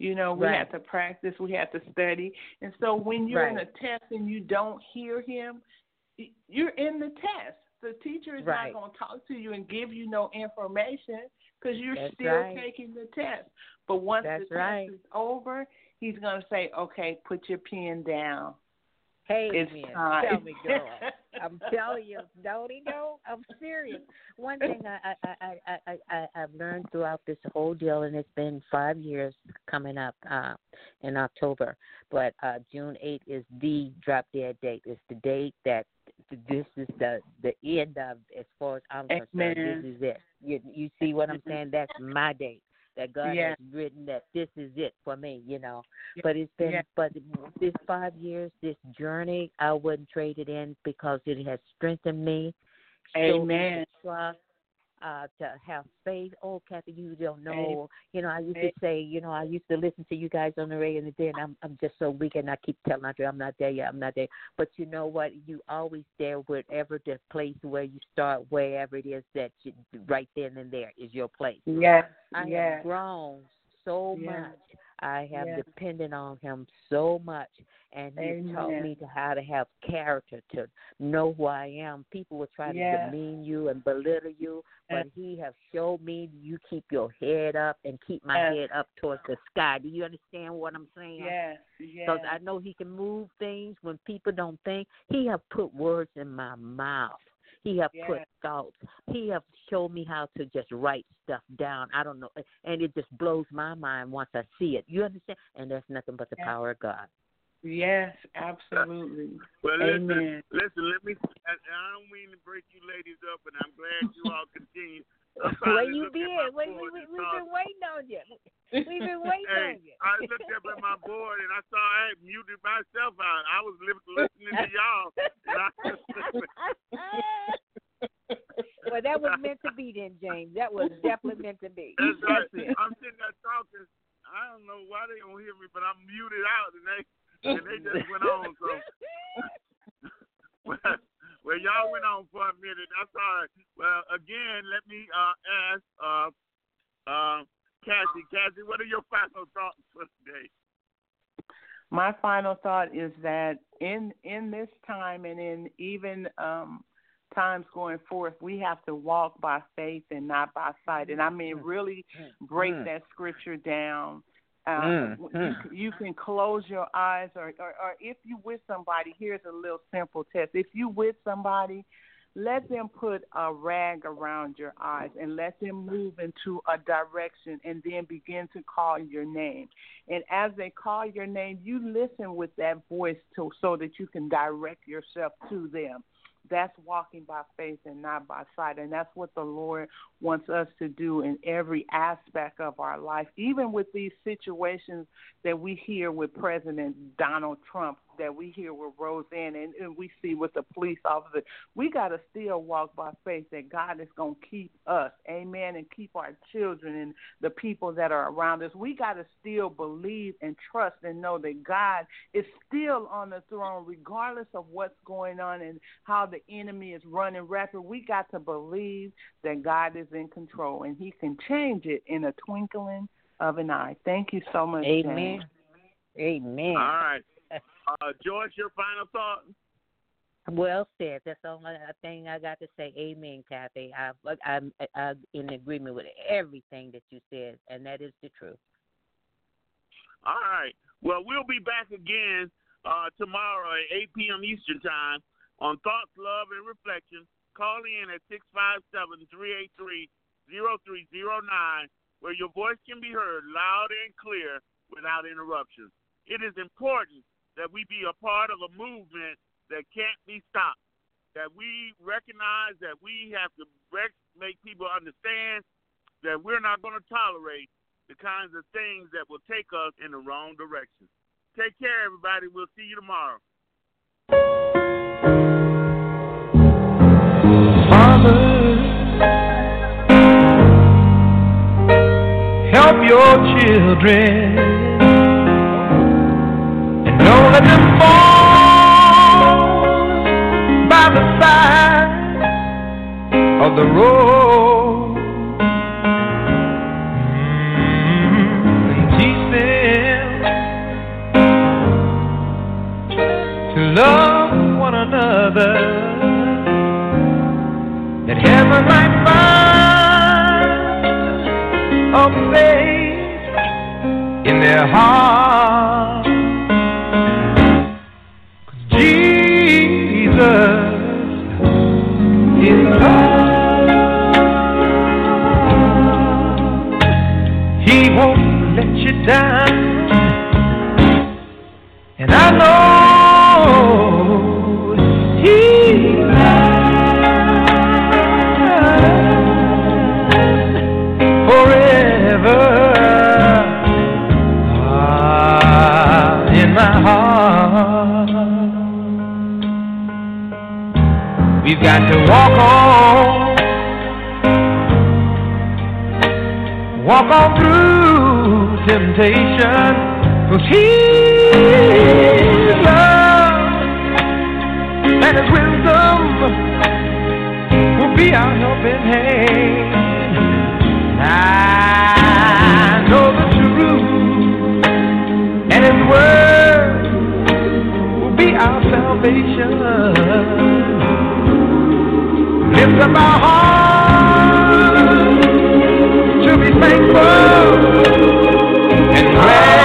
S8: you know we
S7: Right.
S8: had to practice we had to study and so when you're in a test and you don't hear him you're in the test the teacher is
S7: Right.
S8: not going to talk to you and give you no information because you're
S7: That's
S8: still
S7: right.
S8: taking the test but once
S7: That's
S8: the
S7: right.
S8: test is over he's going to say okay put your pen down
S7: Hey,
S8: It's
S7: man,
S8: time.
S7: tell me, girl. I'm telling you, don't he know? I'm serious. One thing I I I I I I've learned throughout this whole deal, and it's been five years coming up uh in October, but uh June 8th is the drop dead date. It's the date that this is the the end of as far as I'm concerned. This is it. You you see what I'm saying? That's my date. That God has written that this is it for me, you know. But it's been
S8: Yeah.
S7: but this five years, this journey, I wouldn't trade it in because it has strengthened me
S8: Amen.
S7: trust, uh, to have faith. Oh, Kathy, you don't know. You know, I used to say, you know, I used to listen to you guys on the radio in the day, and I'm I'm just so weak, and I keep telling Andre, I'm not there yet, I'm not there. But you know what? You always there, wherever the place where you start, wherever it is that you, right then and there is your place.
S8: Yes.
S7: I
S8: yes.
S7: have grown so
S8: Yes.
S7: much. I have
S8: Yes.
S7: depended on him so much, and he's taught me to how to have character, to know who I am. People will try
S8: Yes.
S7: to demean you and belittle you, but he has showed me you keep your head up and keep my
S8: Yes.
S7: head up towards the sky. Do you understand what I'm saying?
S8: Yes. Yes.
S7: Because I know he can move things when people don't think. He have put words in my mouth. He have put
S8: Yes.
S7: thoughts. He have showed me how to just write stuff down. I don't know, and it just blows my mind once I see it. You understand? And that's nothing but the
S8: Yes.
S7: power of God.
S8: Yes, absolutely.
S3: Well, listen,
S8: Amen.
S3: listen. Let me. I, I don't mean to break you ladies up, and I'm glad you all continue. I'm
S7: Where you
S3: looking
S7: been?
S3: my
S7: Wait, we, we, we've
S3: saw-
S7: been waiting on you. We've been waiting
S3: hey,
S7: on you.
S3: I looked up at my board and I saw I had muted myself out. I was li- listening to y'all. And I,
S7: well, that was meant to be then, James. That was definitely meant to be.
S3: that's right.
S7: it.
S3: I'm sitting there talking. I don't know why they don't hear me, but I'm muted out, and they and they just went on. So, well, well, y'all went on for a minute. That's all right. Well, again, let me uh, ask uh, uh, Cassie. Cassie, what are your final thoughts for today?
S8: My final thought is that in in this time and in even um times going forth, we have to walk by faith and not by sight. And I mean, really break
S7: Mm.
S8: that scripture down. Uh,
S7: Mm,
S8: you, you can close your eyes, or, or, or if you with somebody, here's a little simple test. If you with somebody, let them put a rag around your eyes and let them move into a direction and then begin to call your name. And as they call your name, you listen with that voice to, so that you can direct yourself to them. That's walking by faith and not by sight. And that's what the Lord wants us to do in every aspect of our life, even with these situations that we hear with President Donald Trump, that we hear with Roseanne, and, and we see with the police officer. We got to still walk by faith that God is going to keep us, amen, and keep our children and the people that are around us. We got to still believe and trust and know that God is still on the throne, regardless of what's going on and how the enemy is running rapid. We got to believe that God is in control and He can change it in a twinkling of an eye. Thank you so much.
S7: Amen.
S8: James.
S7: Amen.
S3: All right. Uh, George, your final thought?
S7: Well said. That's the only thing I got to say. Amen, Kathy. I, I'm, I'm in agreement with everything that you said, and that is the truth.
S3: All right. Well, we'll be back again uh, tomorrow at 8 p.m. Eastern Time on Thoughts, Love, and Reflection. Call in at 657-383-0309 where your voice can be heard loud and clear without interruption. It is important that we be a part of a movement that can't be stopped, that we recognize that we have to make people understand that we're not going to tolerate the kinds of things that will take us in the wrong direction. Take care, everybody. We'll see you tomorrow.
S9: help your children of the road and teach them to love one another that heaven might find a place in their heart. Down. And I know forever. Ah, in my heart. We've got to walk on, walk on through temptation. Cause he's love and his wisdom will be our helping hand. I know the truth and his word will be our salvation. Lift up our hearts to be thankful. Praise